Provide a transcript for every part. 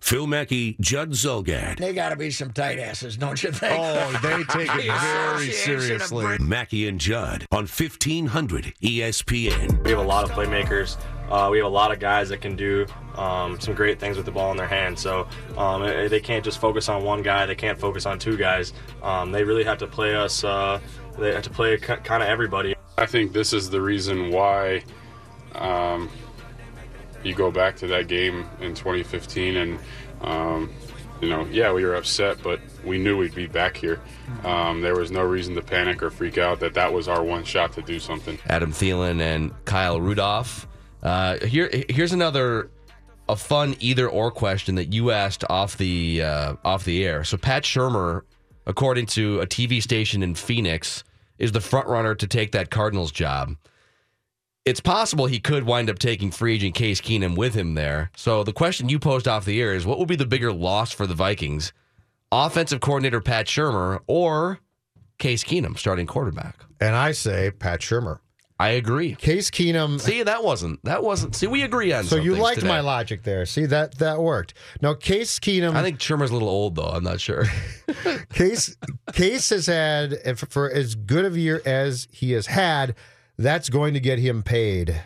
Phil Mackey, Judd Zulgad. They got to be some tight asses, don't you think? Oh, they take it very seriously. Mackey and Judd on 1500 ESPN. We have a lot of playmakers. Uh, we have a lot of guys that can do um, some great things with the ball in their hands. So um, they can't just focus on one guy. They can't focus on two guys. Um, they really have to play us. Uh, they have to play kind of everybody. I think this is the reason why um, you go back to that game in 2015 and um, you know yeah we were upset but we knew we'd be back here. Um, there was no reason to panic or freak out that that was our one shot to do something. Adam Thielen and kyle rudolph. Uh, here here's another a fun either or question that you asked off the uh, off the air. So pat shurmur according to a tv station in phoenix is the front runner to take that cardinals job it's possible he could wind up taking free agent Case Keenum with him there. So the question you posed off the air is what would be the bigger loss for the Vikings? Offensive coordinator Pat Shurmur or Case Keenum starting quarterback? And I say Pat Shurmur. I agree. Case Keenum. See, that wasn't that wasn't. See, we agree on. So you liked today. my logic there. See that that worked. Now Case Keenum. I think Shurmur's a little old though. I'm not sure. Case Case has had for, for as good of a year as he has had that's going to get him paid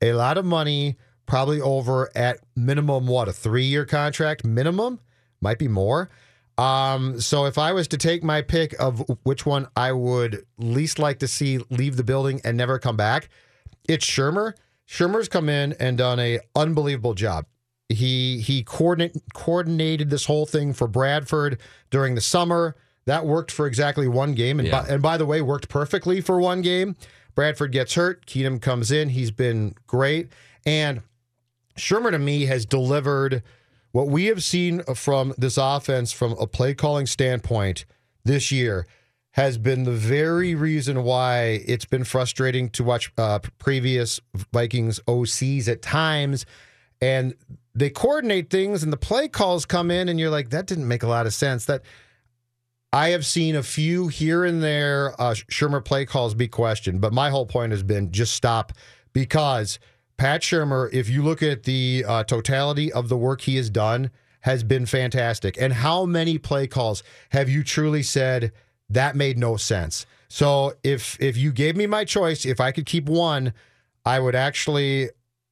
a lot of money, probably over at minimum, what, a three year contract minimum? Might be more. Um, so if I was to take my pick of which one I would least like to see leave the building and never come back, it's Shurmur. Shurmur's come in and done a unbelievable job. He he coordinate, coordinated this whole thing for Bradford during the summer. That worked for exactly one game, and, yeah. by, and by the way, worked perfectly for one game. Bradford gets hurt. Keenum comes in. He's been great. And Shurmur to me has delivered what we have seen from this offense from a play calling standpoint this year has been the very reason why it's been frustrating to watch uh, previous Vikings OCs at times. And they coordinate things and the play calls come in and you're like, that didn't make a lot of sense. That I have seen a few here and there uh, Shurmur play calls be questioned, but my whole point has been just stop because Pat Shurmur, if you look at the uh, totality of the work he has done, has been fantastic. And how many play calls have you truly said that made no sense? So if if you gave me my choice, if I could keep one, I would actually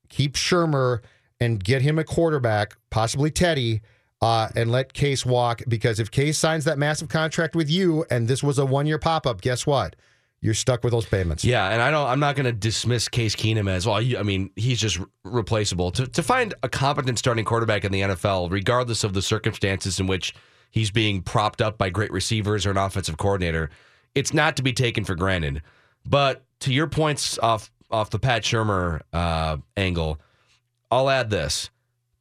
keep Shurmur and get him a quarterback, possibly Teddy uh, and let Case walk because if Case signs that massive contract with you and this was a one year pop up, guess what? You're stuck with those payments. Yeah, and I don't. I'm not going to dismiss Case Keenum as well. I mean, he's just replaceable. To to find a competent starting quarterback in the NFL, regardless of the circumstances in which he's being propped up by great receivers or an offensive coordinator, it's not to be taken for granted. But to your points off off the Pat Shurmur uh, angle, I'll add this: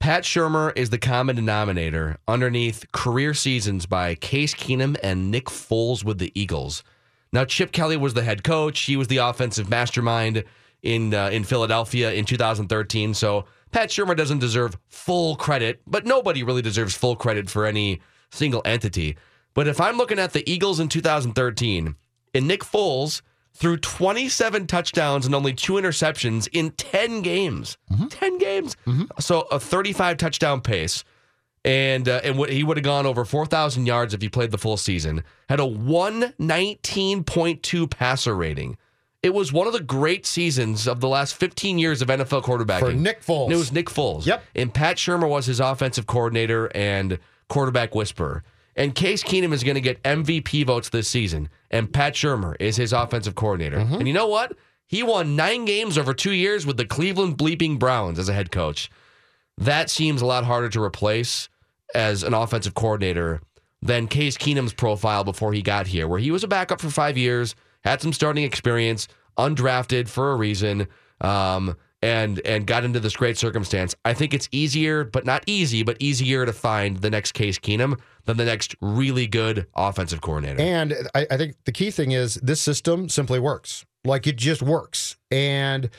Pat Shurmur is the common denominator underneath career seasons by Case Keenum and Nick Foles with the Eagles. Now, Chip Kelly was the head coach. He was the offensive mastermind in uh, in Philadelphia in 2013. So Pat Shurmur doesn't deserve full credit, but nobody really deserves full credit for any single entity. But if I'm looking at the Eagles in 2013 and Nick Foles threw 27 touchdowns and only two interceptions in 10 games. Mm-hmm. 10 games. Mm-hmm. So a 35 touchdown pace. And uh, and he would have gone over 4,000 yards if he played the full season. Had a 119.2 passer rating. It was one of the great seasons of the last 15 years of NFL quarterbacking. For Nick Foles. And it was Nick Foles. Yep. And Pat Shurmur was his offensive coordinator and quarterback whisperer. And Case Keenum is going to get MVP votes this season, and Pat Shurmur is his offensive coordinator. And you know what? He won nine games over two years with the Cleveland bleeping Browns as a head coach. That seems a lot harder to replace as an offensive coordinator than Case Keenum's profile before he got here, where he was a backup for five years, had some starting experience, undrafted for a reason, um, and and got into this great circumstance. I think it's easier, but not easy, but easier to find the next Case Keenum than the next really good offensive coordinator. And I, I think the key thing is this system simply works. Like it just works. And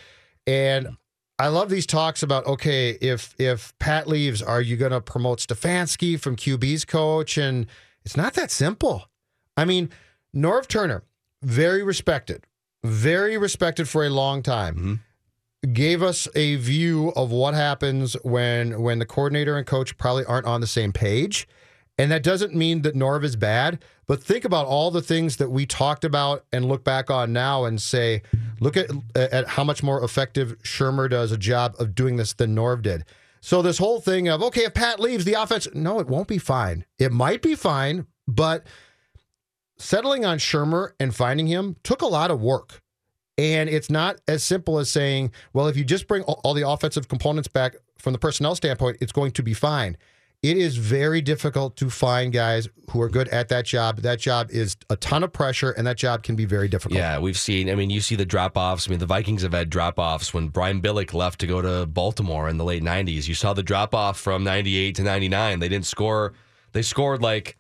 and I love these talks about okay, if if Pat leaves, are you going to promote Stefanski from QB's coach? And it's not that simple. I mean, Norv Turner, very respected, very respected for a long time. Mm-hmm. Gave us a view of what happens when when the coordinator and coach probably aren't on the same page. And that doesn't mean that Norv is bad, but think about all the things that we talked about and look back on now and say, look at at how much more effective Shurmur does a job of doing this than Norv did. So this whole thing of okay, if Pat leaves, the offense, no, it won't be fine. It might be fine, but settling on Shurmur and finding him took a lot of work. And it's not as simple as saying, well, if you just bring all the offensive components back from the personnel standpoint, it's going to be fine. It is very difficult to find guys who are good at that job. That job is a ton of pressure, and that job can be very difficult. Yeah, we've seen. I mean, you see the drop offs. I mean, the Vikings have had drop offs when Brian Billick left to go to Baltimore in the late '90s. You saw the drop off from '98 to '99. They didn't score. They scored like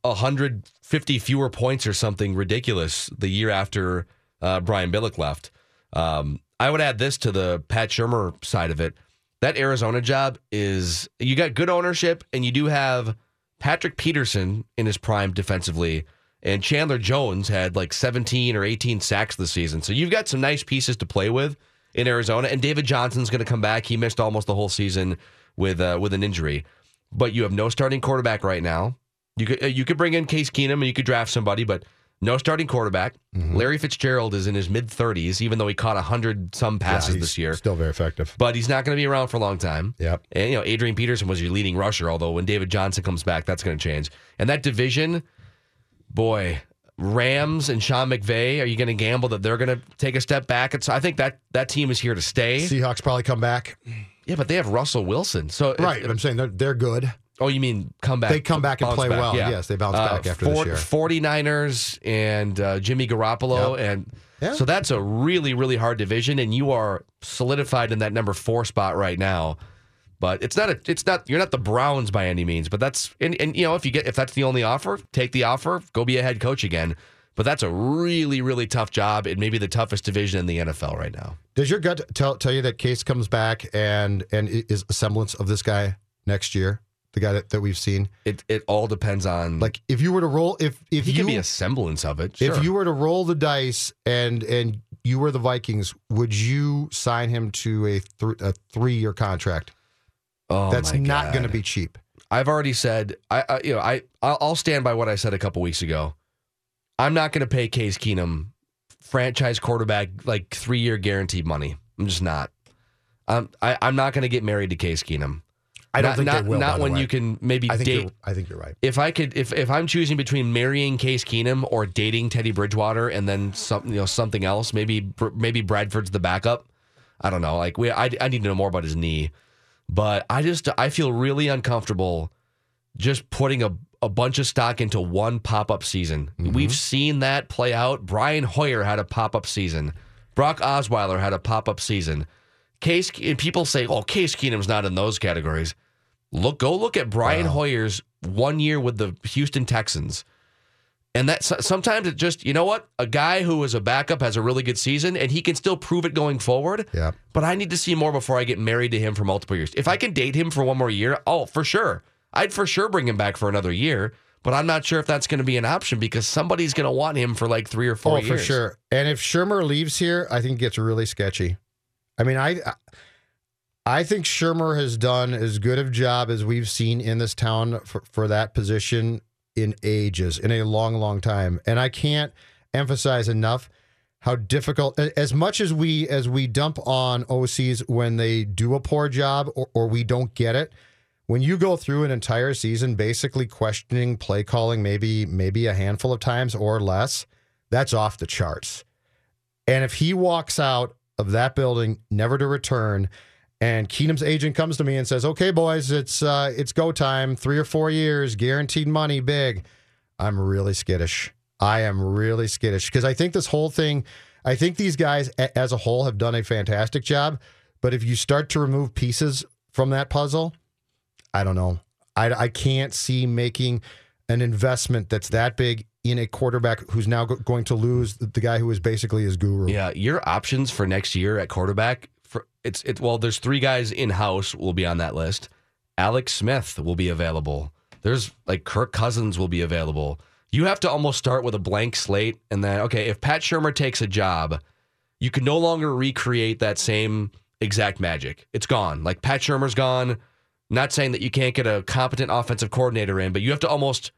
150 fewer points or something ridiculous the year after uh, Brian Billick left. Um, I would add this to the Pat Shurmur side of it. That Arizona job is you got good ownership, and you do have Patrick Peterson in his prime defensively, and Chandler Jones had like 17 or 18 sacks this season. So you've got some nice pieces to play with in Arizona. And David Johnson's going to come back. He missed almost the whole season with uh, with an injury, but you have no starting quarterback right now. You could uh, you could bring in Case Keenum and you could draft somebody, but no starting quarterback. Mm-hmm. Larry Fitzgerald is in his mid 30s, even though he caught hundred some passes Yeah, this year. Still very effective. But he's not going to be around for a long time. Yep. And you know, Adrian Peterson was your leading rusher, although when David Johnson comes back, that's going to change. And that division, boy, Rams and Sean McVay, are you going to gamble that they're going to take a step back? It's, I think that that team is here to stay. Seahawks probably come back. yeah, but they have Russell Wilson. So Right. I'm saying they're, they're good. Oh, you mean come back? They come back and play back, well. yeah. Yes, they bounce back after this year. 49ers and uh, Jimmy Garoppolo. Yep. And Yeah. so that's a really, really hard division. And you are solidified in that number four spot right now. But it's not a, it's not, you're not the Browns by any means. But that's, and, and you know, if you get, if that's the only offer, take the offer, go be a head coach again. But that's a really, really tough job. It may be the toughest division in the NFL right now. Does your gut tell tell you that Case comes back and and is a semblance of this guy next year? The guy that, that we've seen. It it all depends on Like if you were to roll if if he you can be a semblance of it. if sure. you were to roll the dice and and you were the Vikings, would you sign him to a th- a three year contract? oh That's my not God. going to be cheap. I've already said I, I you know I I'll I'll stand by what I said a couple weeks ago. I'm not going to pay Case Keenum franchise quarterback like three year guaranteed money. I'm just not. Um, I, I'm not going to get married to Case Keenum. I don't not, think not, they will. Not when you can maybe I think date. you're, I think you're right. If I could, if if I'm choosing between marrying Case Keenum or dating Teddy Bridgewater and then some, you know, something else, maybe maybe Bradford's the backup. I don't know. Like we, I, I need to know more about his knee, but I just I feel really uncomfortable just putting a a bunch of stock into one pop up season. Mm-hmm. We've seen that play out. Brian Hoyer had a pop up season. Brock Osweiler had a pop up season. Case people say, "Oh, Case Keenum's not in those categories." Look, go look at Brian Hoyer's one year with the Houston Texans. And that sometimes it just, you know what? A guy who is a backup has a really good season and he can still prove it going forward. Yeah. But I need to see more before I get married to him for multiple years. If I can date him for one more year, oh, for sure. I'd for sure bring him back for another year. But I'm not sure if that's going to be an option because somebody's going to want him for like three or four oh, years. for sure. And if Shurmur leaves here, I think it gets really sketchy. I mean, I I think Shurmur has done as good of job as we've seen in this town for, for that position in ages, in a long, long time. And I can't emphasize enough how difficult as much as we as we dump on OCs when they do a poor job or, or we don't get it. when you go through an entire season basically questioning play calling maybe maybe a handful of times or less, that's off the charts. And if he walks out of that building never to return, and Keenum's agent comes to me and says, "Okay, boys, it's uh, it's go time. Three or four years, guaranteed money, big." I'm really skittish. I am really skittish because I think this whole thing. I think these guys, a- as a whole, have done a fantastic job. But if you start to remove pieces from that puzzle, I don't know. I, I can't see making an investment that's that big in a quarterback who's now go- going to lose the guy who is basically his guru. Yeah, your options for next year at quarterback it's it's well, there's three guys in house will be on that list. Alex Smith will be available. There's like Kirk Cousins will be available. You have to almost start with a blank slate and then okay, if Pat Shurmur takes a job, you can no longer recreate that same exact magic. It's gone. Like Pat Shurmur's gone. Not saying that you can't get a competent offensive coordinator in, but you have to almost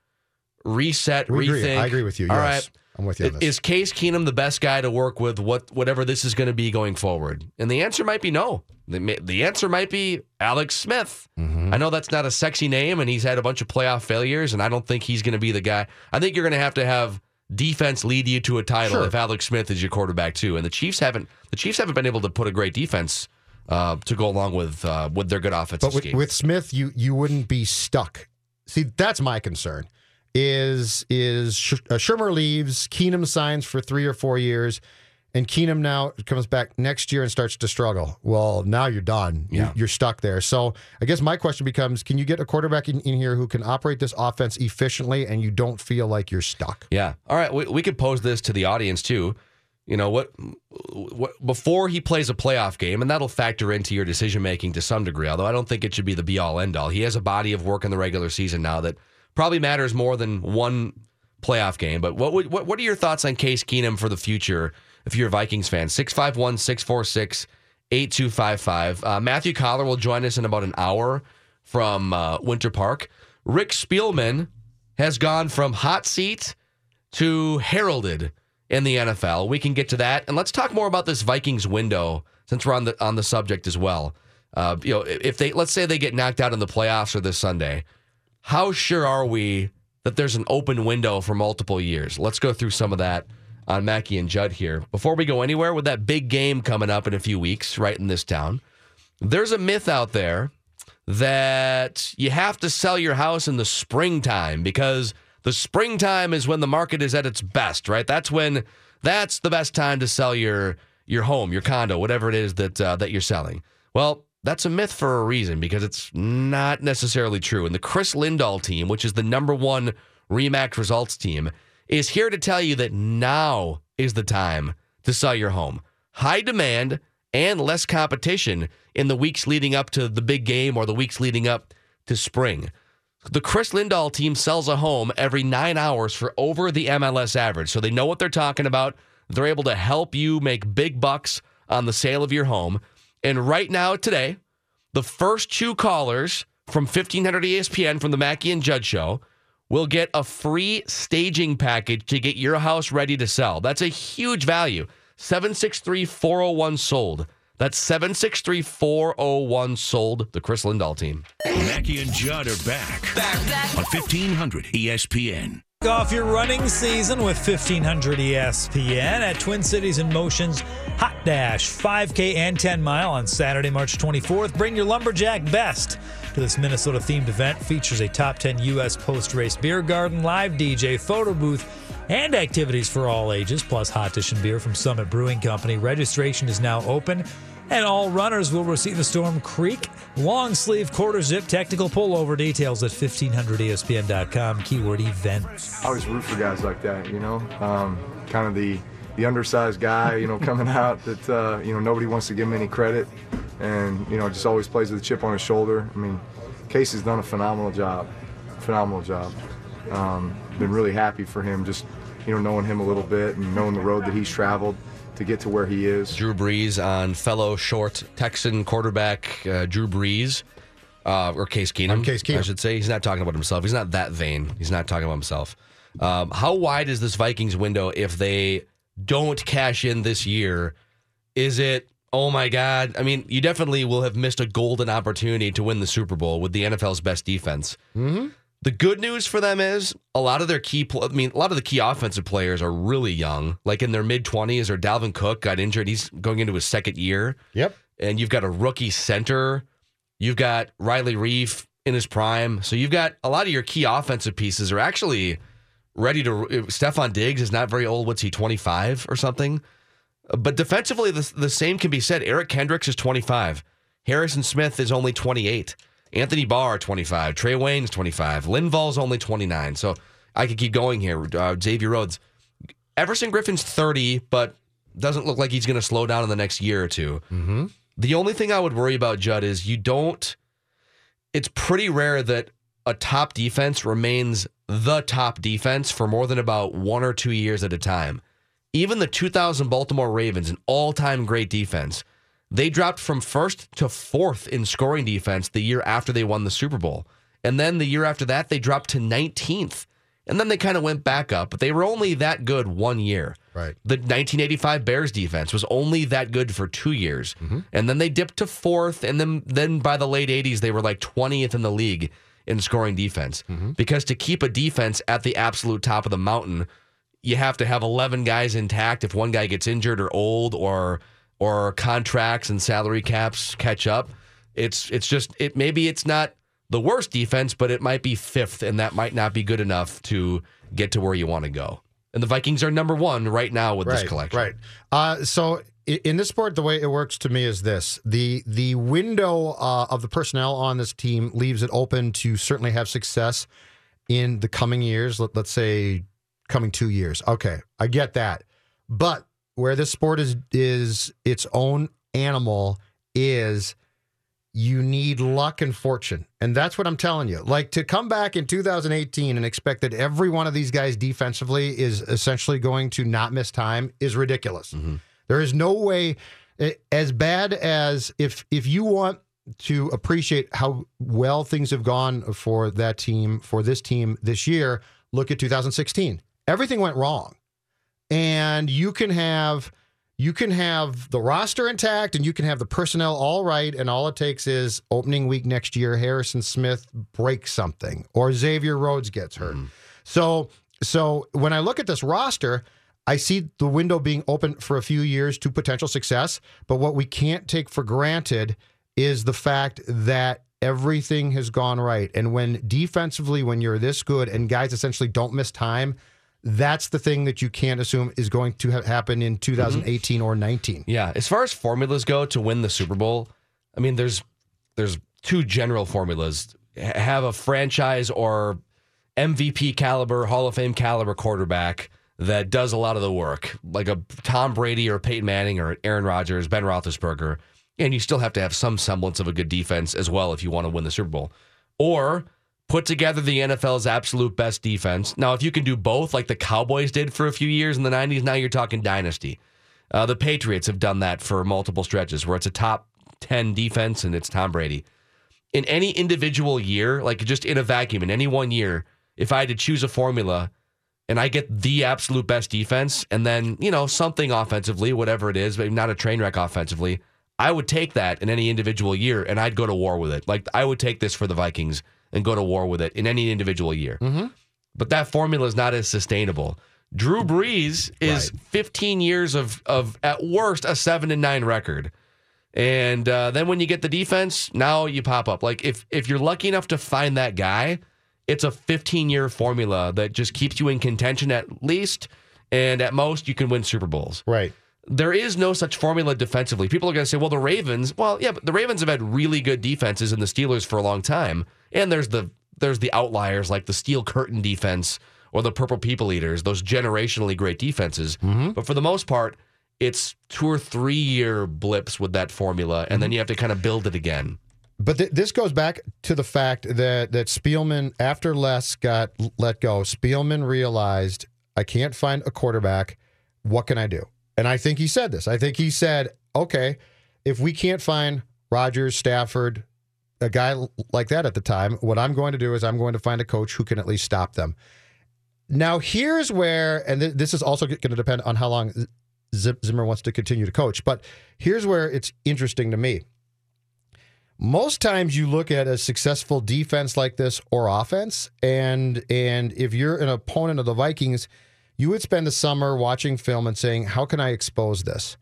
reset, We agree. rethink. I agree with you. All yes. right. I'm with you on this. Is Case Keenum the best guy to work with what whatever this is going to be going forward? And the answer might be no. The, the answer might be Alex Smith. Mm-hmm. I know that's not a sexy name, and he's had a bunch of playoff failures, and I don't think he's going to be the guy. I think you're going to have to have defense lead you to a title Sure. if Alex Smith is your quarterback too. And the Chiefs haven't the Chiefs haven't been able to put a great defense uh, to go along with uh, with their good offense. But with, scheme. with Smith, you you wouldn't be stuck. See, that's my concern. Is is Sh- uh, Shurmur leaves, Keenum signs for three or four years, and Keenum now comes back next year and starts to struggle. Well, now you're done. Yeah. You're stuck there. So I guess my question becomes: Can you get a quarterback in, in here who can operate this offense efficiently, and you don't feel like you're stuck? Yeah. All right. We, we could pose this to the audience too. You know what, what? Before he plays a playoff game, and that'll factor into your decision making to some degree. Although I don't think it should be the be all end all. He has a body of work in the regular season now that probably matters more than one playoff game. But what would what, what are your thoughts on Case Keenum for the future? If you're a Vikings fan, 651 646 8255. Uh, Matthew Coller will join us in about an hour from uh, Winter Park. Rick Spielman has gone from hot seat to heralded in the NFL. We can get to that, and let's talk more about this Vikings window since we're on the on the subject as well. Uh, you know, if they let's say they get knocked out in the playoffs or this Sunday, how sure are we that there's an open window for multiple years? Let's go through some of that on Mackey and Judd here before we go anywhere with that big game coming up in a few weeks right in this town. There's a myth out there that you have to sell your house in the springtime because the springtime is when the market is at its best, right? That's when that's the best time to sell your your home, your condo, whatever it is that uh, that you're selling. Well, that's a myth for a reason because it's not necessarily true. And the Chris Lindahl team, which is the number one Remax results team, is here to tell you that now is the time to sell your home. High demand and less competition in the weeks leading up to the big game or the weeks leading up to spring. The Chris Lindahl team sells a home every nine hours for over the MLS average. So they know what they're talking about. They're able to help you make big bucks on the sale of your home. And right now, today, the first two callers from 1500 ESPN from the Mackey and Judd show will get a free staging package to get your house ready to sell. That's a huge value. 763 401 sold. That's 763 401 sold. The Chris Lindahl team. Mackey and Judd are back. Back, on E 1500 ESPN. Off your running season with 1500 ESPN at Twin Cities in Motion's Hot Dash 5K and 10 mile on Saturday, March 24th. Bring your lumberjack best to this Minnesota themed event. Features a top 10 U.S. post race beer garden, live DJ, photo booth, and activities for all ages, plus hot dish and beer from Summit Brewing Company. Registration is now open. And all runners will receive a Storm Creek long sleeve quarter zip technical pullover details at 1500ESPN.com. Keyword events. I always root for guys like that, you know, um, kind of the the undersized guy, you know, coming out that uh, you know nobody wants to give him any credit, and you know just always plays with a chip on his shoulder. I mean, Casey's done a phenomenal job, phenomenal job. Um, been really happy for him, just you know knowing him a little bit and knowing the road that he's traveled to get to where he is. Drew Brees on fellow short Texan quarterback uh, Drew Brees. Uh, or Case Keenum, I'm Case Keenum. I should say. He's not talking about himself. He's not that vain. He's not talking about himself. Um, how wide is this Vikings window if they don't cash in this year? Is it Oh my God. I mean, you definitely will have missed a golden opportunity to win the Super Bowl with the NFL's best defense. Mm-hmm. The good news for them is a lot of their key, I mean, a lot of the key offensive players are really young, like in their mid 20s, or Dalvin Cook got injured. He's going into his second year. Yep. And you've got a rookie center. You've got Riley Reiff in his prime. So you've got a lot of your key offensive pieces are actually ready to. Uh, Stefon Diggs is not very old. What's he, 25 or something? But defensively, the, the same can be said. Eric Kendricks is 25. Harrison Smith is only 28. Anthony Barr, 25. Trae Waynes 25. Linval's only 29. So I could keep going here. Uh, Xavier Rhodes. Everson Griffen's 30, but doesn't look like he's going to slow down in the next year or 2 Mm-hmm. The only thing I would worry about, Judd, is you don't. It's pretty rare that a top defense remains the top defense for more than about one or two years at a time. Even the 2000 Baltimore Ravens, an all time great defense, they dropped from first to fourth in scoring defense the year after they won the Super Bowl. And then the year after that, they dropped to 19th. And then they kind of went back up, but they were only that good one year. Right. The 1985 Bears defense was only that good for two years. Mm-hmm. And then they dipped to fourth. And then, then by the late 80s, they were like 20th in the league in scoring defense. Mm-hmm. Because to keep a defense at the absolute top of the mountain, you have to have 11 guys intact. If one guy gets injured or old or or contracts and salary caps catch up, it's it's just it maybe it's not the worst defense, but it might be fifth, and that might not be good enough to get to where you want to go. And the Vikings are number one right now with right, this collection. Right. Uh, so in this sport, the way it works to me is this: the the window uh, of the personnel on this team leaves it open to certainly have success in the coming years. Let, let's say coming two years. Okay, I get that, but where this sport is is its own animal is you need luck and fortune. And that's what I'm telling you. Like to come back in 2018 and expect that every one of these guys defensively is essentially going to not miss time is ridiculous. There is no way eh, as bad as if if you want to appreciate how well things have gone for that team, for this team this year, look at 2016. Everything went wrong. And you can have you can have the roster intact and you can have the personnel all right. And all it takes is opening week next year harrison smith breaks something or xavier rhodes gets hurt. Mm-hmm. So so when i look at this roster i see the window being open for a few years to potential success. But what we can't take for granted is the fact that everything has gone right. And when defensively when you're this good and guys essentially don't miss time that's the thing that you can't assume is going to ha- happen in 2018 mm-hmm. or 19. Yeah, as far as formulas go to win the Super Bowl, I mean, there's there's two general formulas: H- have a franchise or MVP caliber, Hall of Fame caliber quarterback that does a lot of the work, like a Tom Brady or Peyton Manning or Aaron Rodgers, Ben Roethlisberger, and you still have to have some semblance of a good defense as well if you want to win the Super Bowl, or put together the NFL's absolute best defense. Now, if you can do both, like the Cowboys did for a few years in the 90s, now you're talking dynasty. Uh, the Patriots have done that for multiple stretches where it's a top 10 defense and it's Tom Brady. In any individual year, like just in a vacuum, in any one year, if I had to choose a formula and I get the absolute best defense and then, you know, something offensively, whatever it is, but not a train wreck offensively, I would take that in any individual year and I'd go to war with it. Like I would take this for the Vikings and go to war with it in any individual year. But that formula is not as sustainable. Drew Brees is 15 years of of at worst a seven and nine record, and uh, then when you get the defense, now you pop up. Like if if you're lucky enough to find that guy, it's a 15 year formula that just keeps you in contention at least, and at most you can win Super Bowls. Right. There is no such formula defensively. People are going to say, well, the Ravens, well, yeah, but the Ravens have had really good defenses in the Steelers for a long time. And there's the there's the outliers like the Steel Curtain defense or the Purple People Eaters, those generationally great defenses. Mm-hmm. But for the most part, it's two or three year blips with that formula, and then mm-hmm. you have to kind of build it again. But th- this goes back to the fact that that Spielman, after Les got let go, Spielman realized I can't find a quarterback. What can I do? And I think he said this. I think he said, okay, if we can't find Rodgers, Stafford, a guy like that at the time, what I'm going to do is I'm going to find a coach who can at least stop them. Now, here's where, and th- this is also going to depend on how long Zimmer wants to continue to coach. But here's where it's interesting to me. Most times you look at a successful defense like this or offense, and and if you're an opponent of the Vikings, you would spend the summer watching film and saying, "How can I expose this?"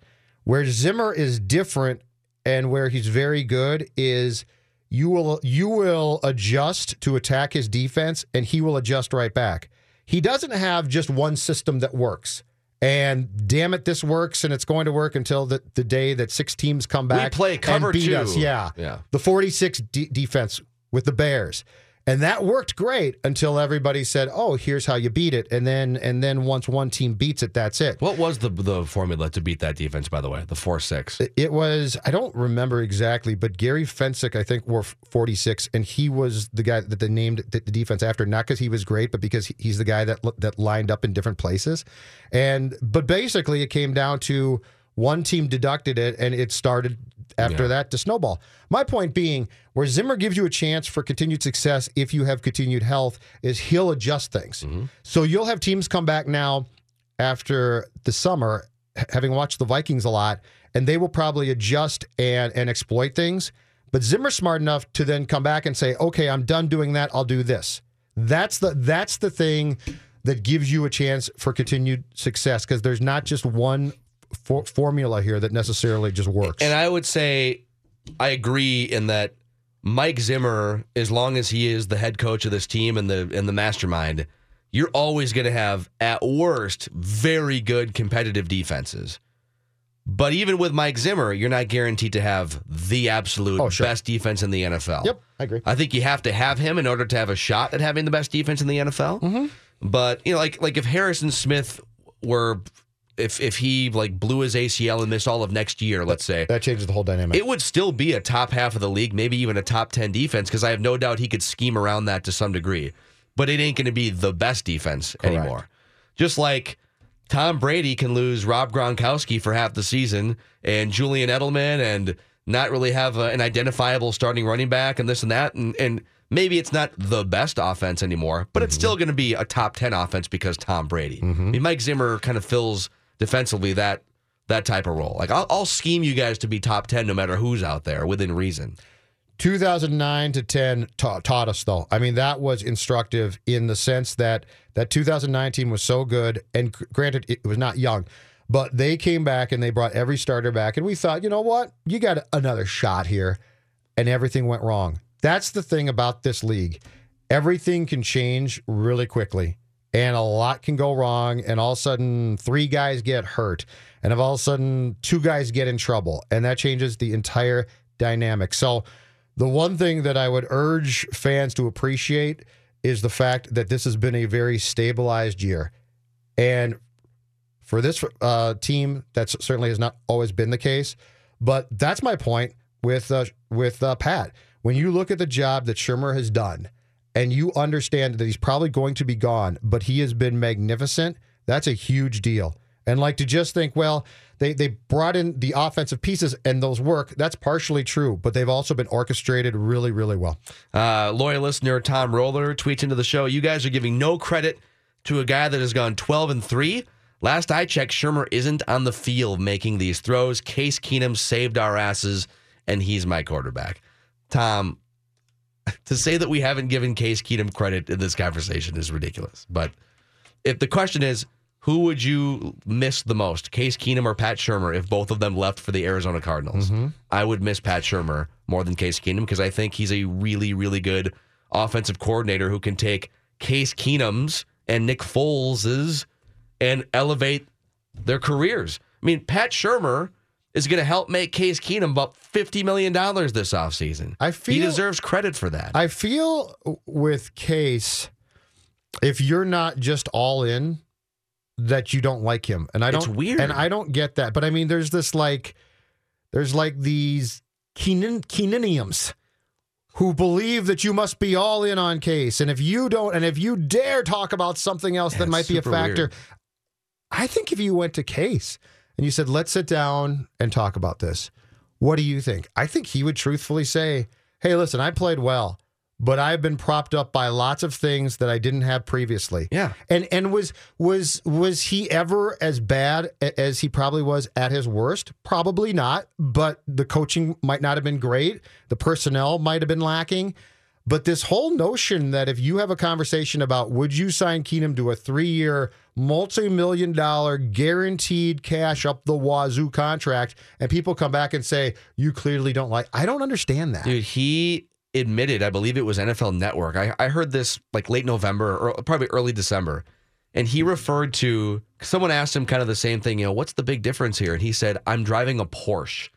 Where Zimmer is different and where he's very good is you will you will adjust to attack his defense and he will adjust right back. He doesn't have just one system that works. And damn it, this works, and it's going to work until the, the day that six teams come back. We play cover and beat two. us. Yeah, Yeah. The 46 de- defense with the Bears, and that worked great until everybody said, "Oh, here's how you beat it." And then and then once one team beats it, that's it. What was the the formula to beat that defense? By the way, the four six. It was I don't remember exactly, but Gary Fencik I think wore 46, and he was the guy that they named the the defense after, not because he was great, but because he's the guy that that lined up in different places. And but basically, it came down to one team deducted it, and it started after Yeah. that to snowball. My point being, where Zimmer gives you a chance for continued success if you have continued health, is he'll adjust things. Mm-hmm. So you'll have teams come back now after the summer, having watched the Vikings a lot, and they will probably adjust and and exploit things. But Zimmer's smart enough to then come back and say, "Okay, I'm done doing that. I'll do this." That's the that's the thing that gives you a chance for continued success because there's not just one for, formula here that necessarily just works. And I would say I agree in that Mike Zimmer, as long as he is the head coach of this team and the and the mastermind, you're always going to have at worst very good competitive defenses. But even with Mike Zimmer, you're not guaranteed to have the absolute Oh, sure. best defense in the NFL. Yep, I agree. I think you have to have him in order to have a shot at having the best defense in the NFL. Mm-hmm. But you know, like like if Harrison Smith were, if if he like blew his ACL and missed all of next year, let's say, that changes the whole dynamic. it would still be a top half of the league, maybe even a top 10 defense, because I have no doubt he could scheme around that to some degree. But it ain't going to be the best defense anymore. Just like Tom Brady can lose Rob Gronkowski for half the season and Julian Edelman and not really have a, an identifiable starting running back and this and that. And, and maybe it's not the best offense anymore, but it's mm-hmm. still going to be a top 10 offense because Tom Brady. Mm-hmm. I mean, Mike Zimmer kind of fills defensively that that type of role. Like I'll, I'll scheme you guys to be top 10 no matter who's out there within reason. 2009 to 10 ta- taught us though. I mean that was instructive in the sense that that 2019 was so good and gr- granted it was not young, but they came back and they brought every starter back and we thought, you know what? You got another shot here and everything went wrong. That's the thing about this league. Everything can change really quickly and a lot can go wrong and all of a sudden three guys get hurt and all of a sudden two guys get in trouble and that changes the entire dynamic. So the one thing that I would urge fans to appreciate is the fact that this has been a very stabilized year. And for this uh, team, that certainly has not always been the case. But that's my point with uh, with uh, Pat. When you look at the job that Shurmur has done, and you understand that he's probably going to be gone, but he has been magnificent. That's a huge deal. And like to just think, well, they they brought in the offensive pieces and those work. That's partially true, but they've also been orchestrated really, really well. Uh, loyal listener Tom Roller tweets into the show. You guys are giving no credit to a guy that has gone 12 and 3. Last I checked, Shurmur isn't on the field making these throws. Case Keenum saved our asses, and he's my quarterback. Tom, to say that we haven't given Case Keenum credit in this conversation is ridiculous. But if the question is, who would you miss the most, Case Keenum or Pat Shurmur, if both of them left for the Arizona Cardinals? Mm-hmm. I would miss Pat Shurmur more than Case Keenum because I think he's a really, really good offensive coordinator who can take Case Keenum's and Nick Foles's and elevate their careers. I mean, Pat Shurmur is going to help make Case Keenum about $50 million this offseason. I feel he deserves credit for that. I feel with Case, if you're not just all in, that you don't like him, and I don't. weird. and I don't get that. But I mean, there's this like, there's like these Keenan Keenaniums who believe that you must be all in on Case, and if you don't, and if you dare talk about something else that might be a factor, weird. I think if you went to Case and you said, "Let's sit down and talk about this," what do you think? I think he would truthfully say, "Hey, listen, I played well." but I've been propped up by lots of things that I didn't have previously. Yeah. And and was was was he ever as bad as he probably was at his worst? Probably not, but the coaching might not have been great. The personnel might have been lacking. But this whole notion that if you have a conversation about would you sign Keenum to a three year, multi million dollar guaranteed cash up the wazoo contract, and people come back and say, you clearly don't like, I don't understand that. Dude, he admitted, I believe it was NFL Network. I, I heard this like late November or probably early December. And he referred to someone asked him kind of the same thing, you know, what's the big difference here? And he said, I'm driving a Porsche.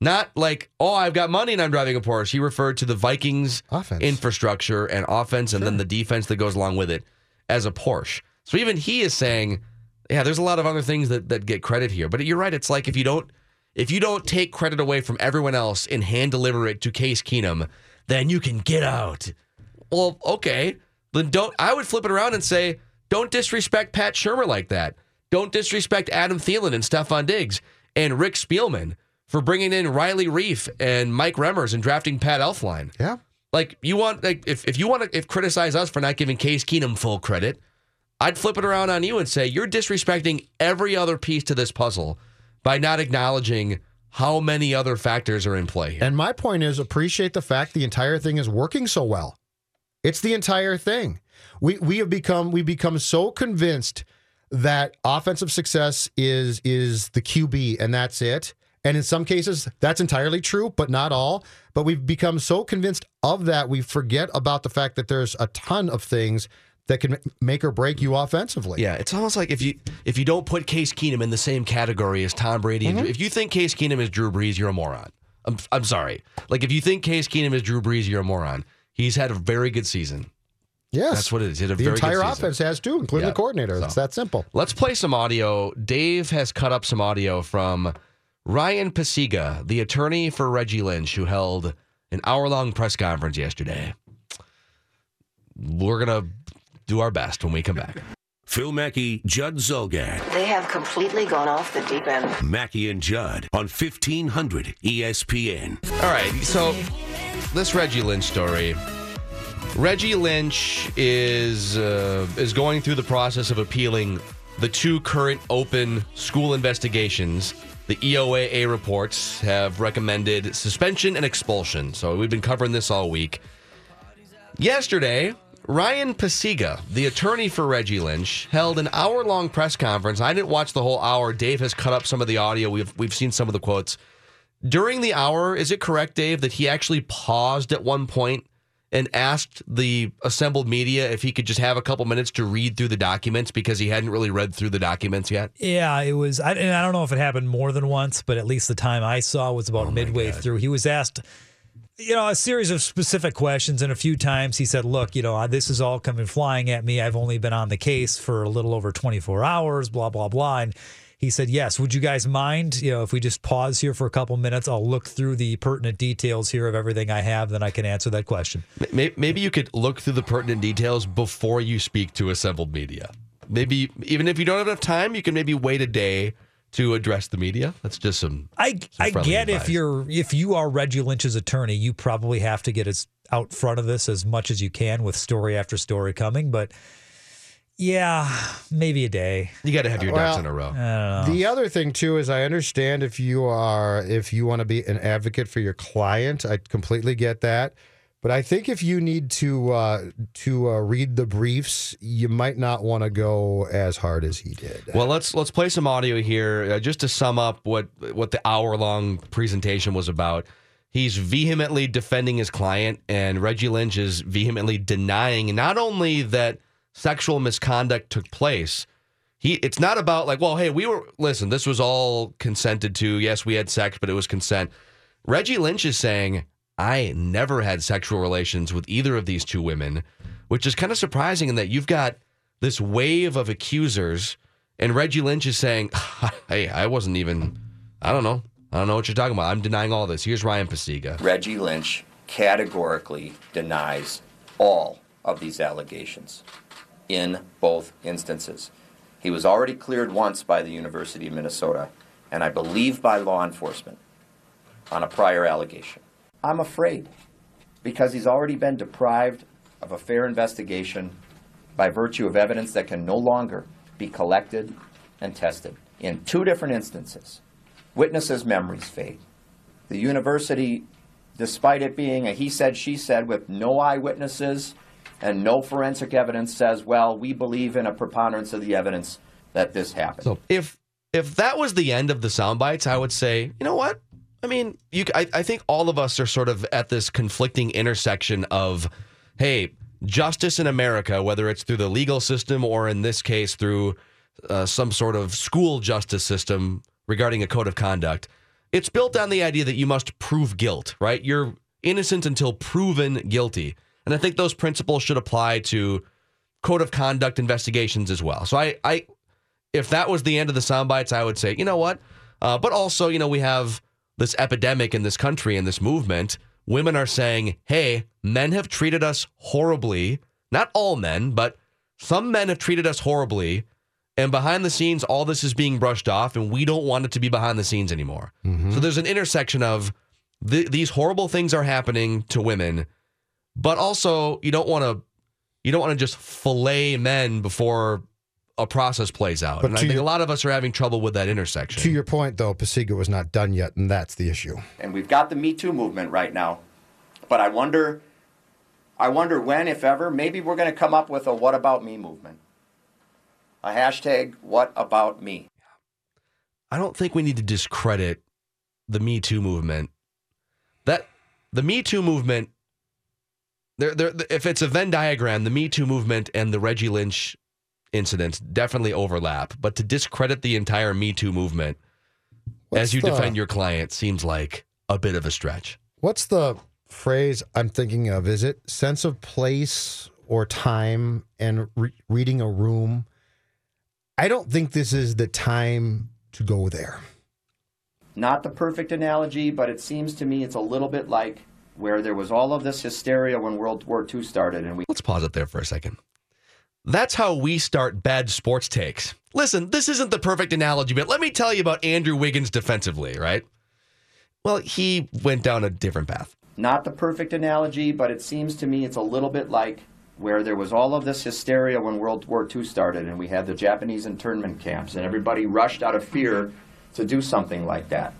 Not like, oh, I've got money and I'm driving a Porsche. He referred to the Vikings Offense. infrastructure and offense and then the defense that goes along with it as a Porsche. So even he is saying, yeah, there's a lot of other things that, that get credit here. But you're right. It's like if you don't if you don't take credit away from everyone else and hand deliver it to Case Keenum, then you can get out. Well, okay. Then don't I would flip it around and say, don't disrespect Pat Shurmur like that. Don't disrespect Adam Thielen and Stefon Diggs and Rick Spielman for bringing in Riley Reiff and Mike Remmers and drafting Pat Elflein. Yeah. Like you want, like if, if you want to if criticize us for not giving Case Keenum full credit, I'd flip it around on you and say you're disrespecting every other piece to this puzzle by not acknowledging how many other factors are in play. Here. And my point is appreciate the fact the entire thing is working so well. It's the entire thing. We we have become we become so convinced that offensive success is is the QB and that's it. And in some cases that's entirely true, but not all. But we've become so convinced of that we forget about the fact that there's a ton of things that can make or break you offensively. Yeah, it's almost like if you if you don't put Case Keenum in the same category as Tom Brady, and mm-hmm. Drew- if you think Case Keenum is Drew Brees, you're a moron. I'm I'm sorry. Like if you think Case Keenum is Drew Brees, you're a moron. He's had a very good season. Yes. That's what it is. He had a the very good entire offense has too, including Yeah. the coordinator. It's that simple. Let's play some audio. Dave has cut up some audio from Ryan Pacyga, the attorney for Reggie Lynch, who held an hour long press conference yesterday. We're going to do our best when we come back. Phil Mackey, Judd Zulgad. They have completely gone off the deep end. Mackey and Judd on E 1500 ESPN. All right, so this Reggie Lynch story. Reggie Lynch is uh, is going through the process of appealing the two current open school investigations. The EOAA reports have recommended suspension and expulsion. So we've been covering this all week. Yesterday, Ryan Pacyga, the attorney for Reggie Lynch, held an hour-long press conference. I didn't watch the whole hour. Dave has cut up some of the audio. We've we've seen some of the quotes. During the hour, is it correct, Dave, that he actually paused at one point and asked the assembled media if he could just have a couple minutes to read through the documents because he hadn't really read through the documents yet? Yeah, it was. I, and I don't know if it happened more than once, but at least the time I saw was about oh midway through. He was asked, you know, a series of specific questions, and a few times he said, "Look, you know, this is all coming flying at me. I've only been on the case for a little over 24 hours. Blah blah blah." And he said, "Yes, would you guys mind, you know, if we just pause here for a couple minutes? I'll look through the pertinent details here of everything I have, then I can answer that question." Maybe you could look through the pertinent details before you speak to assembled media. Maybe even if you don't have enough time, you can maybe wait a day to address the media. That's just some. I some I get advice. if you're if you are Reggie Lynch's attorney, you probably have to get as out front of this as much as you can with story after story coming. But yeah, maybe a day. You got to have your ducks Well, in a row. I don't know. The other thing too is I understand if you are if you want to be an advocate for your client, I completely get that. But I think if you need to uh, to uh, read the briefs, you might not want to go as hard as he did. Well, let's let's play some audio here uh, just to sum up what what the hour long presentation was about. He's vehemently defending his client, and Reggie Lynch is vehemently denying not only that sexual misconduct took place. He it's not about like, well, hey, we were listen, this was all consented to. Yes, we had sex, but it was consent. Reggie Lynch is saying, I never had sexual relations with either of these two women, which is kind of surprising in that you've got this wave of accusers, and Reggie Lynch is saying, Hey, I wasn't even, I don't know. I don't know what you're talking about. I'm denying all this. Here's Ryan Pacyga. Reggie Lynch categorically denies all of these allegations in both instances. He was already cleared once by the University of Minnesota, and I believe by law enforcement on a prior allegation. I'm afraid because he's already been deprived of a fair investigation by virtue of evidence that can no longer be collected and tested. In two different instances, witnesses' memories fade. The university, despite it being a he said, she said with no eyewitnesses and no forensic evidence, says, well, we believe in a preponderance of the evidence that this happened. So if if that was the end of the sound bites, I would say, you know what? I mean, you. I, I think all of us are sort of at this conflicting intersection of, hey, justice in America, whether it's through the legal system or in this case through uh, some sort of school justice system regarding a code of conduct. It's built on the idea that you must prove guilt, right? You're innocent until proven guilty. And I think those principles should apply to code of conduct investigations as well. So I, I if that was the end of the sound bites, I would say, you know what? Uh, but also, you know, we have this epidemic in this country and this movement. Women are saying, hey, men have treated us horribly. Not all men, but some men have treated us horribly. And behind the scenes, all this is being brushed off, and we don't want it to be behind the scenes anymore. Mm-hmm. So there's an intersection of th- these horrible things are happening to women, but also you don't want to you don't want to just fillet men before a process plays out. But and I think your- a lot of us are having trouble with that intersection. To your point, though, Pacyga was not done yet, and that's the issue. and we've got the Me Too movement right now. But I wonder, I wonder when, if ever, maybe we're going to come up with a "What about me" movement, a hashtag "What about me." I don't think we need to discredit the Me Too movement. That the Me Too movement, there, there, if it's a Venn diagram, the Me Too movement and the Reggie Lynch incidents definitely overlap. But to discredit the entire Me Too movement What's as you the- defend your client seems like a bit of a stretch. What's the phrase I'm thinking of? Is it sense of place or time and re- reading a room? I don't think this is the time to go there. Not the perfect analogy, but it seems to me it's a little bit like where there was all of this hysteria when World War II started, and we Let's pause it there for a second. That's how we start bad sports takes. Listen, this isn't the perfect analogy, but let me tell you about Andrew Wiggins defensively, right? Well, he went down a different path. not the perfect analogy, but it seems to me it's a little bit like where there was all of this hysteria when World War II started and we had the Japanese internment camps and everybody rushed out of fear to do something like that.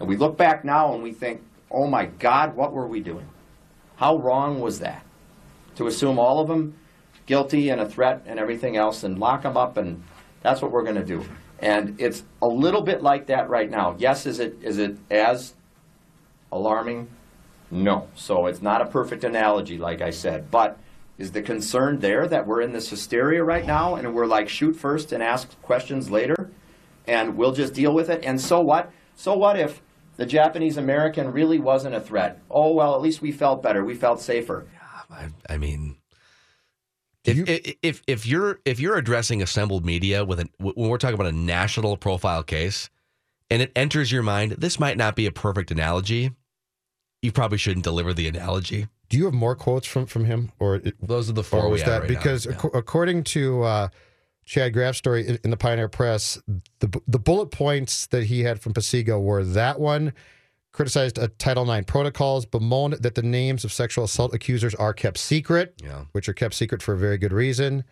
And we look back now and we think, oh my God, what were we doing? How wrong was that? To assume all of them guilty and a threat and everything else and lock them up and that's what we're going to do. And it's a little bit like that right now. Yes, is it is it as alarming? No. So it's not a perfect analogy, like I said. But is the concern there that we're in this hysteria right now and we're like, shoot first and ask questions later and we'll just deal with it? And so what? So what if the Japanese American really wasn't a threat? Oh, well, at least we felt better. We felt safer. I, I mean, if, if if if you're if you're addressing assembled media with an when we're talking about a national profile case, and it enters your mind, this might not be a perfect analogy. You probably shouldn't deliver the analogy. Do you have more quotes from from him, or it- Those are the four was that right now. because Yeah. ac- according to uh, Chad Graff's story in- in the Pioneer Press, the the bullet points that he had from Pacyga were that one criticized a Title IX protocols, bemoaned that the names of sexual assault accusers are kept secret, Yeah. which are kept secret for a very good reason.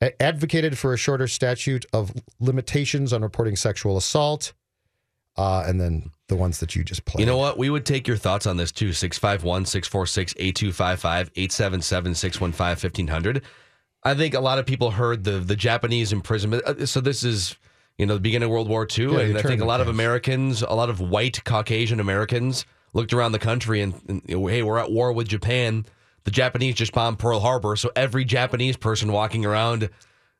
A- advocated for a shorter statute of limitations on reporting sexual assault, uh, and then the ones that you just played. You know what? We would take your thoughts on this too. 651 646 8255 877 615 1500. I think a lot of people heard the the Japanese imprisonment. uh, So this is, you know, the beginning of World War II. Yeah, and I think a lot of. Americans, a lot of white Caucasian Americans looked around the country and, and, hey, we're at war with Japan. The Japanese just bombed Pearl Harbor. So every Japanese person walking around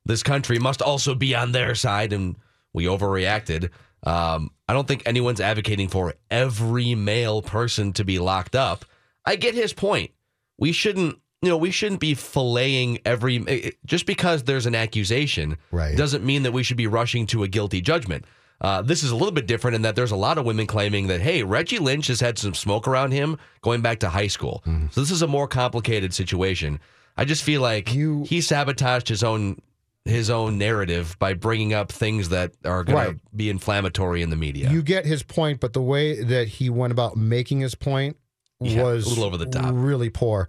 this country must also be on their side. And we overreacted. Um, I don't think anyone's advocating for every male person to be locked up. I get his point. We shouldn't, you know, we shouldn't be filleting every eh, just because there's an accusation. Right. Doesn't mean that we should be rushing to a guilty judgment. Uh, this is a little bit different in that there's a lot of women claiming that hey, Reggie Lynch has had some smoke around him going back to high school. So this is a more complicated situation. I just feel like he sabotaged his own his own narrative by bringing up things that are going Right. to be inflammatory in the media. You get his point, but the way that he went about making his point Yeah, was a little over the top. really poor.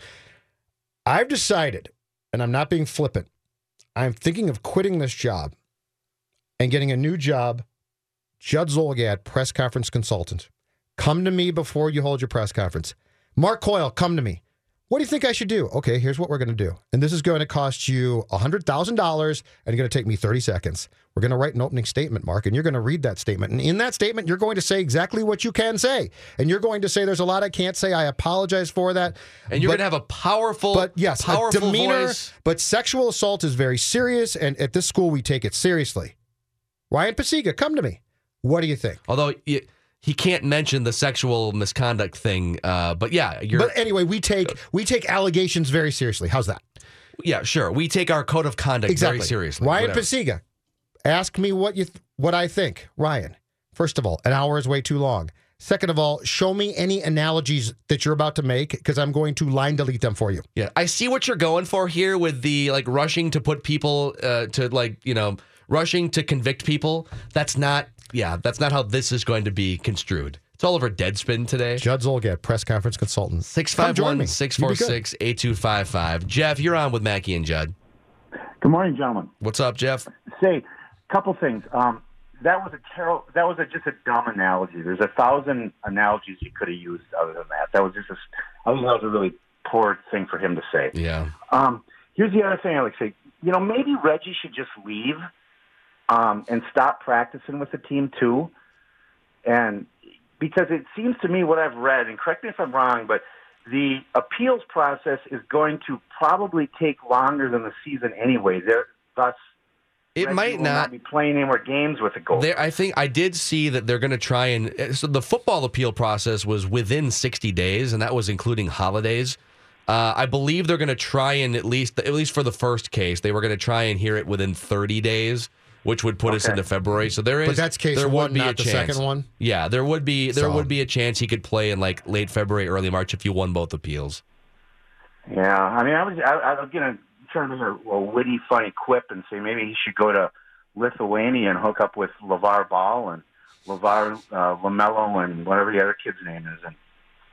I've decided, and I'm not being flippant, I'm thinking of quitting this job and getting a new job, Judd Zulgad, press conference consultant. Come to me before you hold your press conference. Mark Coyle, come to me. What do you think I should do? Okay, here's what we're going to do. And this is going to cost you $100,000 and you're going to take me 30 seconds. We're going to write an opening statement, Mark, and you're going to read that statement. And in that statement, you're going to say exactly what you can say. And you're going to say, there's a lot I can't say. I apologize for that. And you're But- going to have a powerful, but yes, powerful demeanor. voice. But sexual assault is very serious, and at this school we take it seriously. Ryan Pacyga, come to me. What do you think? Although y- he can't mention the sexual misconduct thing, uh, but yeah, you're. But anyway, we take we take allegations very seriously. How's that? yeah, sure. We take our code of conduct Exactly. very seriously. Ryan Whatever. Pacyga, ask me what you th- what I think. Ryan, first of all, an hour is way too long. Second of all, show me any analogies that you're about to make because I'm going to line delete them for you. Yeah, I see what you're going for here with the like rushing to put people uh, to like you know rushing to convict people. That's not. Yeah, that's not how this is going to be construed. It's all over Deadspin today. Judd Zulgad, press conference consultant. Come 651 646 8255. Jeff, you're on with Mackey and Judd. Good morning, gentlemen. What's up, Jeff? Say, a couple things. Um, that was a terrible. That was a, just a dumb analogy. There's a thousand analogies you could have used other than that. That was just a. I think that was a really poor thing for him to say. Yeah. Um, here's the other thing I would say. You know, maybe Reggie should just leave um, and stop practicing with the team too, and because it seems to me what I've read, and correct me if I'm wrong, but the appeals process is going to probably take longer than the season anyway. There, thus, It Reggie might will not. be playing any more games with the goal. There, I think I did see that they're going to try and so the football appeal process was within 60 days, and that was including holidays. Uh, I believe they're going to try and at least, at least for the first case, they were going to try and hear it within 30 days, which would put us into February. So there is, But that's case there one, would be not a the chance. second one? Yeah, there would be, there So- would be a chance he could play in like late February, early March if you won both appeals. Yeah, I mean, I was I, I was gonna turn in a, a witty, funny quip and say maybe he should go to Lithuania and hook up with Lavar Ball and Lavar uh, Lamelo and whatever the other kid's name is, and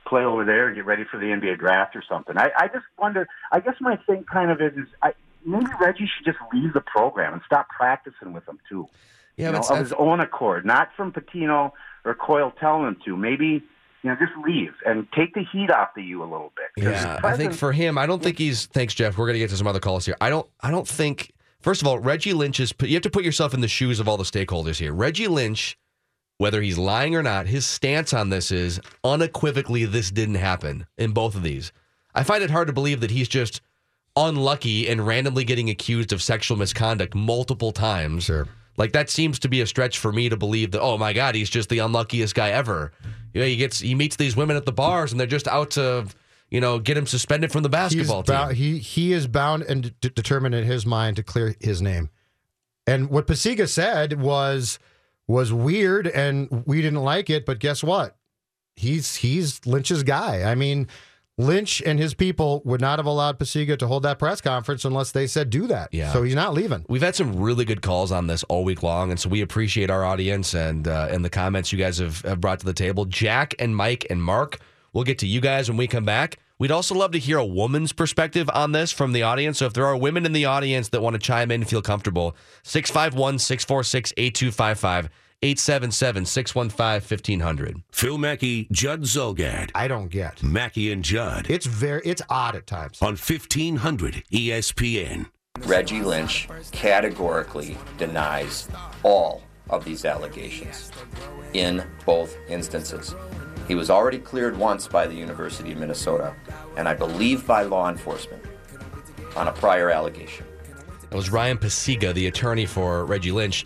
play over there, and get ready for the NBA draft or something. I, I just wonder. I guess my thing kind of is is I, maybe Reggie should just leave the program and stop practicing with them too. Yeah, you know, of his own accord, not from Pitino or Coyle telling him to. Maybe. You know, just leave and take the heat off the U a little bit. Yeah, I think for him, I don't think he's. Thanks, Jeff. We're gonna get to some other calls here. I don't. I don't think. First of all, Reggie Lynch is. You have to put yourself in the shoes of all the stakeholders here. Reggie Lynch, whether he's lying or not, his stance on this is unequivocally this didn't happen in both of these. I find it hard to believe that he's just unlucky and randomly getting accused of sexual misconduct multiple times. Sure. Like that seems to be a stretch for me to believe that. Oh my God, he's just the unluckiest guy ever. You know, he gets he meets these women at the bars and they're just out to, you know, get him suspended from the basketball He's team. bound, he he is bound and determined in his mind to clear his name. And what Pacyga said was was weird, and we didn't like it. But guess what? He's he's Lynch's guy. I mean, Lynch and his people would not have allowed Pacyga to hold that press conference unless they said do that. Yeah. So he's not leaving. We've had some really good calls on this all week long, and so we appreciate our audience and uh, and the comments you guys have, have brought to the table. Jack and Mike and Mark, we'll get to you guys when we come back. We'd also love to hear a woman's perspective on this from the audience. So if there are women in the audience that want to chime in and feel comfortable, 651 646 8255 877 615 1500. Phil Mackey, Judd Zulgad. I don't get. Mackey and Judd It's very it's odd at times. on E 1500 ESPN. Reggie Lynch categorically denies all of these allegations in both instances. He was already cleared once by the University of Minnesota, and I believe by law enforcement, on a prior allegation. It was Ryan Pacyga, the attorney for Reggie Lynch.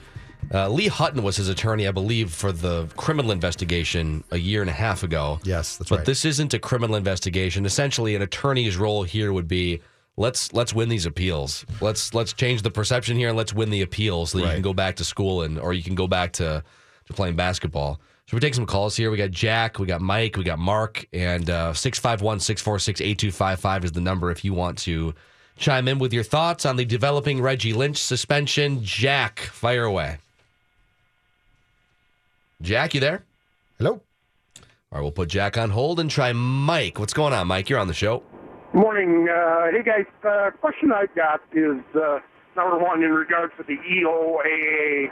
Uh, Lee Hutton was his attorney, I believe, for the criminal investigation a year and a half ago. Yes, that's but right. But this isn't a criminal investigation. Essentially, an attorney's role here would be let's let's win these appeals. Let's let's change the perception here and let's win the appeals so that you can go back to school and or you can go back to to playing basketball. So we take some calls here. We got Jack, we got Mike, we got Mark, and uh, 651 646 8255 is the number if you want to chime in with your thoughts on the developing Reggie Lynch suspension. Jack, fire away. Jack, you there? Hello. All right, we'll put Jack on hold and try Mike. What's going on, Mike? You're on the show. Morning. Uh, hey, guys. Uh, question I've got is uh, number one in regards to the EOAA.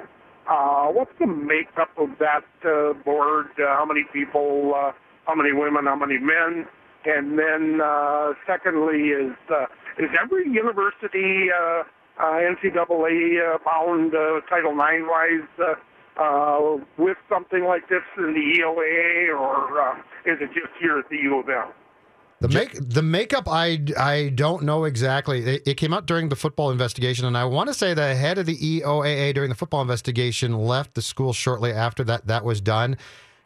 Uh, what's the makeup of that uh, board? Uh, how many people? Uh, how many women? How many men? And then, uh, secondly, is uh, is every university uh, uh, NCAA uh, bound uh, Title IX wise uh, uh, with something like this in the EOAA, or uh, is it just here at the U of M? The make the makeup I I don't know exactly. It, it came out during the football investigation, and I want to say the head of the EOAA during the football investigation left the school shortly after that that was done.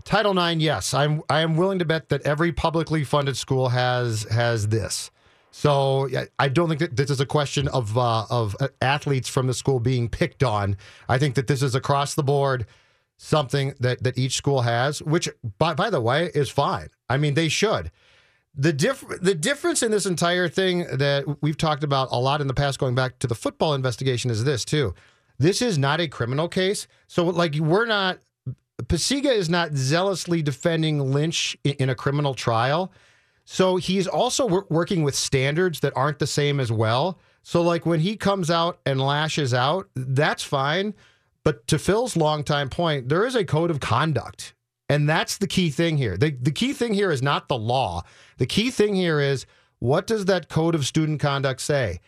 Title IX, yes, I'm I am willing to bet that every publicly funded school has has this. So yeah, I don't think that this is a question of uh, of uh, athletes from the school being picked on. I think that this is across the board something that that each school has, which by by the way is fine. I mean, they should. The diff- the difference in this entire thing that we've talked about a lot in the past, going back to the football investigation, is this too. This is not a criminal case, so like we're not. Pacyga is not zealously defending Lynch in, in a criminal trial, so he's also wor- working with standards that aren't the same as well. So like when he comes out and lashes out, that's fine. But to Phil's longtime point, there is a code of conduct. And that's the key thing here. The, the key thing here is not the law. The key thing here is what does that code of student conduct say?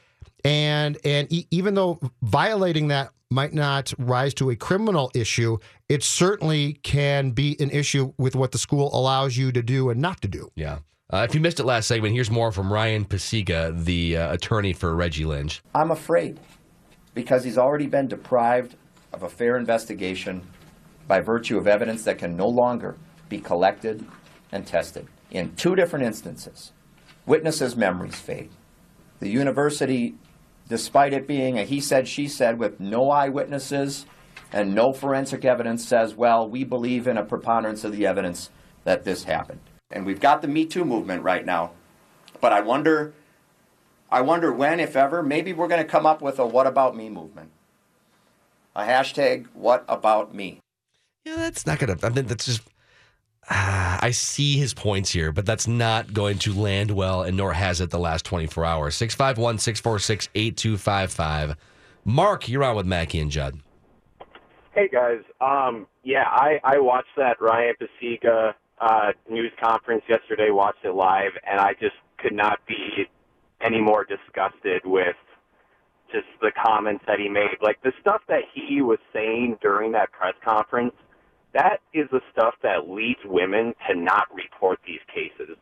And and e- even though violating that might not rise to a criminal issue, it certainly can be an issue with what the school allows you to do and not to do. Yeah. Uh, if you missed it last segment, here's more from Ryan Pacyga, the uh, attorney for Reggie Lynch. I'm afraid because he's already been deprived of a fair investigation by virtue of evidence that can no longer be collected and tested. In two different instances, witnesses' memories fade. The university, despite it being a he said, she said with no eyewitnesses and no forensic evidence, says, well, we believe in a preponderance of the evidence that this happened. And we've got the Me Too movement right now. But I wonder I wonder when, if ever, maybe we're going to come up with a what about me movement. A hashtag what about me. Yeah, that's not going to, I mean, that's just, ah, I see his points here, but that's not going to land well, and nor has it the last 24 hours. 651 646 8255. Mark, you're on with Mackey and Judd. Hey guys, um, yeah, I, I watched that Ryan Pacyga uh, news conference yesterday. Watched it live, and I just could not be any more disgusted with just the comments that he made. Like the stuff that he was saying during that press conference, that is the stuff that leads women to not report these cases.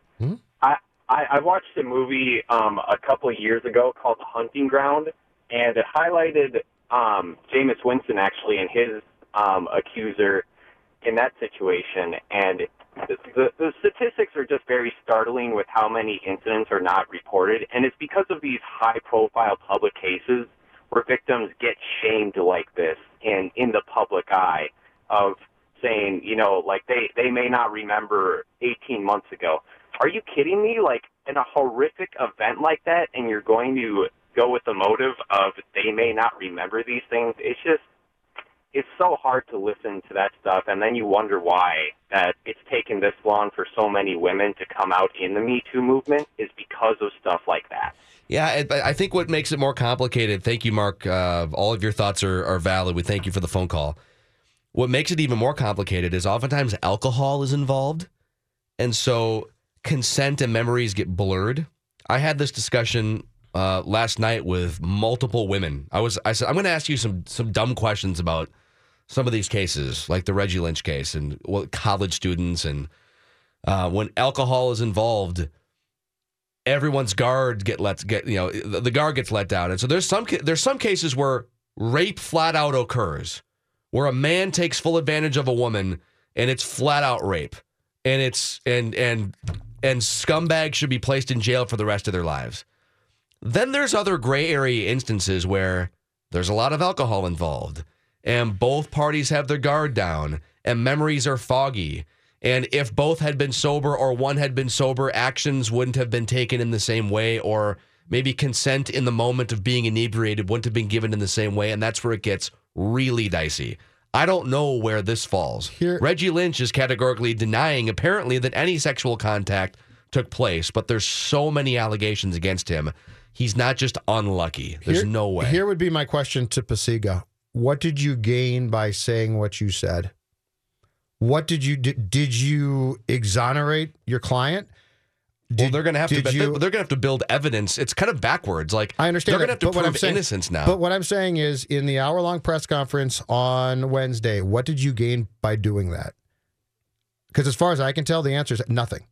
I, I I watched a movie um, a couple of years ago called The Hunting Ground, and it highlighted um, Jameis Winston actually and his um, accuser in that situation. And the, the, statistics are just very startling with how many incidents are not reported, and it's because of these high-profile public cases where victims get shamed like this in in the public eye of saying, you know, like they they may not remember 18 months ago. Are you kidding me? Like in a horrific event like that, and you're going to go with the motive of they may not remember these things? It's just it's so hard to listen to that stuff, and then you wonder why that it's taken this long for so many women to come out in the Me Too movement is because of stuff like that. Yeah, I- think what makes it more complicated, thank you, Mark. Uh, all of your thoughts are, are valid. We thank you for the phone call. What makes it even more complicated is oftentimes alcohol is involved. And so consent and memories get blurred. I had this discussion uh, last night with multiple women. I was I said I'm going to ask you some some dumb questions about some of these cases, like the Reggie Lynch case and what college students and uh, when alcohol is involved, everyone's guard get let get you know the guard gets let down, and so there's some there's some cases where rape flat out occurs, where a man takes full advantage of a woman and it's flat out rape, and it's and and and scumbags should be placed in jail for the rest of their lives. Then there's other gray area instances where there's a lot of alcohol involved and both parties have their guard down and memories are foggy. And if both had been sober or one had been sober, actions wouldn't have been taken in the same way, or maybe consent in the moment of being inebriated wouldn't have been given in the same way. And that's where it gets really dicey. I don't know where this falls. Here- Reggie Lynch is categorically denying, apparently, that any sexual contact took place, but there's so many allegations against him. He's not just unlucky. There's Here- no way. Here would be my question to Pacyga. What did you gain by saying what you said? What did you did, did you exonerate your client? well, they're going to have to. you- they're going to have to build evidence. It's kind of backwards. Like I understand. They're going to have to but what prove I'm saying, innocence now. But what I'm saying is, in the hour long press conference on Wednesday, what did you gain by doing that? Because as far as I can tell, the answer is nothing.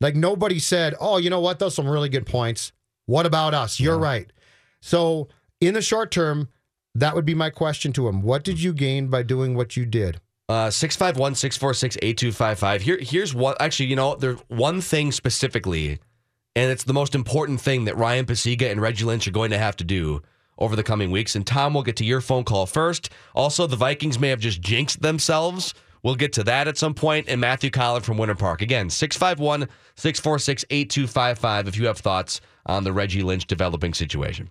Like nobody said, "Oh, you know what? Those some really good points. What about us? You're right." So in the short term, that would be my question to him. What did you gain by doing what you did? Uh, 651 646 8255. Here, Here's what, actually, you know, there's one thing specifically, and it's the most important thing that Ryan Pacyga and Reggie Lynch are going to have to do over the coming weeks. And Tom, we'll get to your phone call first. Also, the Vikings may have just jinxed themselves. We'll get to that at some point. And Matthew Coller from Winter Park. Again, 651 646 8255 if you have thoughts on the Reggie Lynch developing situation.